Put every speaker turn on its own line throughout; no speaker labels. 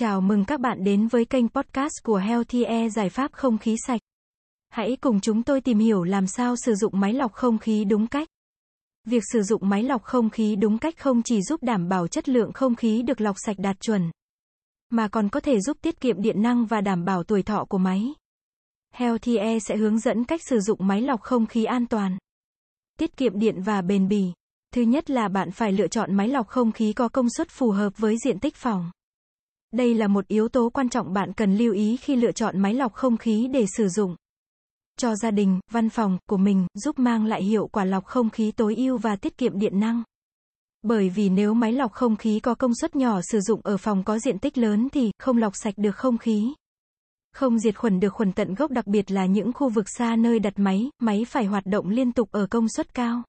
Chào mừng các bạn đến với kênh podcast của Healthy Air giải pháp không khí sạch. Hãy cùng chúng tôi tìm hiểu làm sao sử dụng máy lọc không khí đúng cách. Việc sử dụng máy lọc không khí đúng cách không chỉ giúp đảm bảo chất lượng không khí được lọc sạch đạt chuẩn, mà còn có thể giúp tiết kiệm điện năng và đảm bảo tuổi thọ của máy. Healthy Air sẽ hướng dẫn cách sử dụng máy lọc không khí an toàn, tiết kiệm điện và bền bỉ. Thứ nhất là bạn phải lựa chọn máy lọc không khí có công suất phù hợp với diện tích phòng. Đây là một yếu tố quan trọng bạn cần lưu ý khi lựa chọn máy lọc không khí để sử dụng cho gia đình, văn phòng của mình, giúp mang lại hiệu quả lọc không khí tối ưu và tiết kiệm điện năng. Bởi vì nếu máy lọc không khí có công suất nhỏ sử dụng ở phòng có diện tích lớn thì không lọc sạch được không khí. Không diệt khuẩn được khuẩn tận gốc đặc biệt là những khu vực xa nơi đặt máy, máy phải hoạt động liên tục ở công suất cao.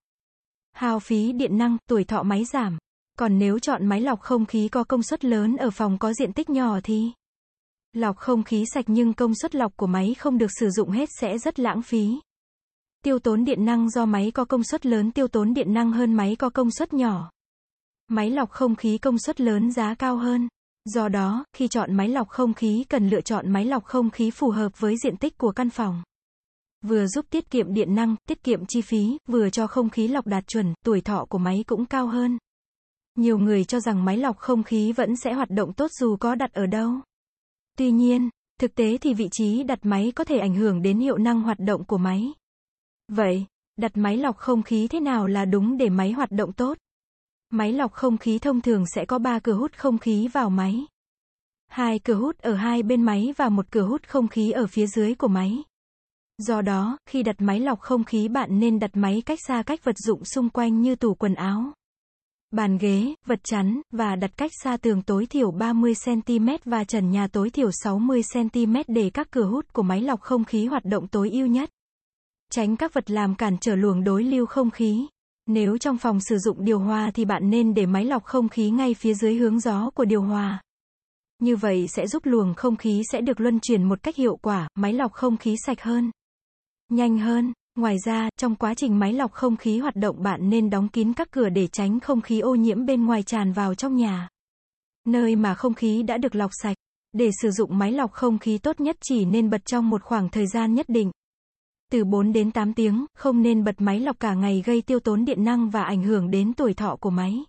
Hao phí điện năng, tuổi thọ máy giảm. Còn nếu chọn máy lọc không khí có công suất lớn ở phòng có diện tích nhỏ thì lọc không khí sạch nhưng công suất lọc của máy không được sử dụng hết sẽ rất lãng phí. Tiêu tốn điện năng do máy có công suất lớn tiêu tốn điện năng hơn máy có công suất nhỏ. Máy lọc không khí công suất lớn giá cao hơn. Do đó, khi chọn máy lọc không khí cần lựa chọn máy lọc không khí phù hợp với diện tích của căn phòng. Vừa giúp tiết kiệm điện năng, tiết kiệm chi phí, vừa cho không khí lọc đạt chuẩn, tuổi thọ của máy cũng cao hơn. Nhiều người cho rằng máy lọc không khí vẫn sẽ hoạt động tốt dù có đặt ở đâu. Tuy nhiên, thực tế thì vị trí đặt máy có thể ảnh hưởng đến hiệu năng hoạt động của máy. Vậy, đặt máy lọc không khí thế nào là đúng để máy hoạt động tốt? Máy lọc không khí thông thường sẽ có 3 cửa hút không khí vào máy. Hai cửa hút ở hai bên máy và một cửa hút không khí ở phía dưới của máy. Do đó, khi đặt máy lọc không khí bạn nên đặt máy cách xa cách vật dụng xung quanh như tủ quần áo, bàn ghế, vật chắn, và đặt cách xa tường tối thiểu 30cm và trần nhà tối thiểu 60cm để các cửa hút của máy lọc không khí hoạt động tối ưu nhất. Tránh các vật làm cản trở luồng đối lưu không khí. Nếu trong phòng sử dụng điều hòa thì bạn nên để máy lọc không khí ngay phía dưới hướng gió của điều hòa. Như vậy sẽ giúp luồng không khí sẽ được luân chuyển một cách hiệu quả, máy lọc không khí sạch hơn, nhanh hơn. Ngoài ra, trong quá trình máy lọc không khí hoạt động bạn nên đóng kín các cửa để tránh không khí ô nhiễm bên ngoài tràn vào trong nhà. Nơi mà không khí đã được lọc sạch. Để sử dụng máy lọc không khí tốt nhất chỉ nên bật trong một khoảng thời gian nhất định. Từ 4 đến 8 tiếng, không nên bật máy lọc cả ngày gây tiêu tốn điện năng và ảnh hưởng đến tuổi thọ của máy.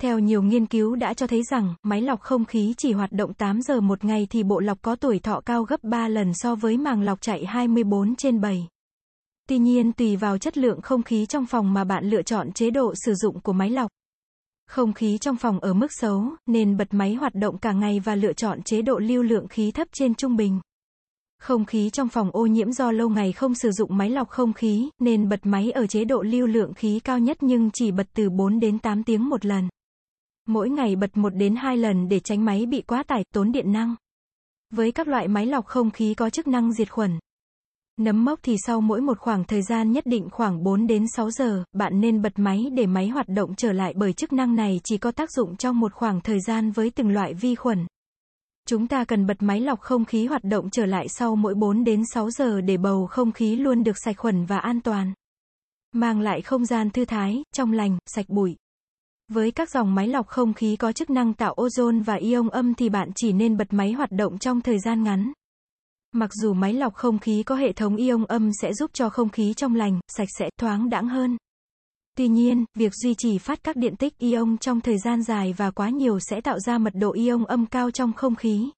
Theo nhiều nghiên cứu đã cho thấy rằng, máy lọc không khí chỉ hoạt động 8 giờ một ngày thì bộ lọc có tuổi thọ cao gấp 3 lần so với màng lọc chạy 24 trên 7. Tuy nhiên tùy vào chất lượng không khí trong phòng mà bạn lựa chọn chế độ sử dụng của máy lọc. Không khí trong phòng ở mức xấu, nên bật máy hoạt động cả ngày và lựa chọn chế độ lưu lượng khí thấp trên trung bình. Không khí trong phòng ô nhiễm do lâu ngày không sử dụng máy lọc không khí, nên bật máy ở chế độ lưu lượng khí cao nhất nhưng chỉ bật từ 4 đến 8 tiếng một lần. Mỗi ngày bật 1 đến 2 lần để tránh máy bị quá tải, tốn điện năng. Với các loại máy lọc không khí có chức năng diệt khuẩn, Nấm mốc thì sau mỗi một khoảng thời gian nhất định khoảng 4 đến 6 giờ, bạn nên bật máy để máy hoạt động trở lại bởi chức năng này chỉ có tác dụng trong một khoảng thời gian với từng loại vi khuẩn. Chúng ta cần bật máy lọc không khí hoạt động trở lại sau mỗi 4 đến 6 giờ để bầu không khí luôn được sạch khuẩn và an toàn. Mang lại không gian thư thái, trong lành, sạch bụi. Với các dòng máy lọc không khí có chức năng tạo ozone và ion âm thì bạn chỉ nên bật máy hoạt động trong thời gian ngắn. Mặc dù máy lọc không khí có hệ thống ion âm sẽ giúp cho không khí trong lành, sạch sẽ, thoáng đãng hơn. Tuy nhiên, việc duy trì phát các điện tích ion trong thời gian dài và quá nhiều sẽ tạo ra mật độ ion âm cao trong không khí.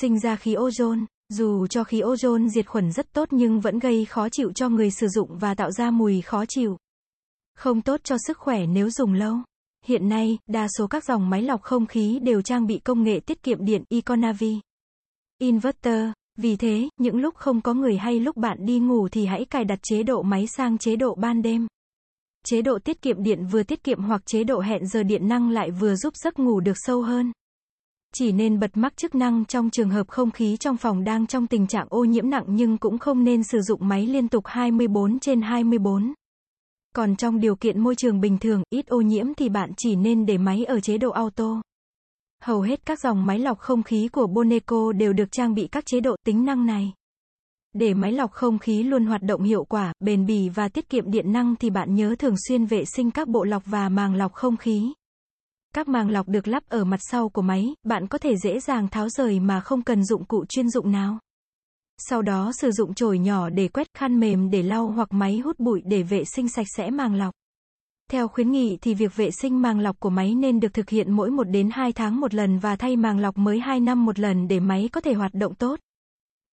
Sinh ra khí ozone. Dù cho khí ozone diệt khuẩn rất tốt nhưng vẫn gây khó chịu cho người sử dụng và tạo ra mùi khó chịu. Không tốt cho sức khỏe nếu dùng lâu. Hiện nay, đa số các dòng máy lọc không khí đều trang bị công nghệ tiết kiệm điện Econavi. Inverter, vì thế, những lúc không có người hay lúc bạn đi ngủ thì hãy cài đặt chế độ máy sang chế độ ban đêm. Chế độ tiết kiệm điện vừa tiết kiệm hoặc chế độ hẹn giờ điện năng lại vừa giúp giấc ngủ được sâu hơn. Chỉ nên bật mắc chức năng trong trường hợp không khí trong phòng đang trong tình trạng ô nhiễm nặng nhưng cũng không nên sử dụng máy liên tục 24 trên 24. Còn trong điều kiện môi trường bình thường, ít ô nhiễm thì bạn chỉ nên để máy ở chế độ auto. Hầu hết các dòng máy lọc không khí của Boneco đều được trang bị các chế độ tính năng này. Để máy lọc không khí luôn hoạt động hiệu quả, bền bỉ và tiết kiệm điện năng thì bạn nhớ thường xuyên vệ sinh các bộ lọc và màng lọc không khí. Các màng lọc được lắp ở mặt sau của máy, bạn có thể dễ dàng tháo rời mà không cần dụng cụ chuyên dụng nào. Sau đó sử dụng chổi nhỏ để quét khăn mềm để lau hoặc máy hút bụi để vệ sinh sạch sẽ màng lọc. Theo khuyến nghị thì việc vệ sinh màng lọc của máy nên được thực hiện mỗi 1 đến 2 tháng một lần và thay màng lọc mới 2 năm một lần để máy có thể hoạt động tốt.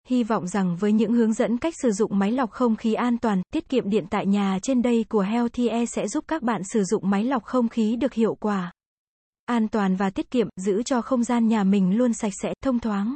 Hy vọng rằng với những hướng dẫn cách sử dụng máy lọc không khí an toàn, tiết kiệm điện tại nhà trên đây của Healthy Air sẽ giúp các bạn sử dụng máy lọc không khí được hiệu quả, an toàn và tiết kiệm, giữ cho không gian nhà mình luôn sạch sẽ, thông thoáng.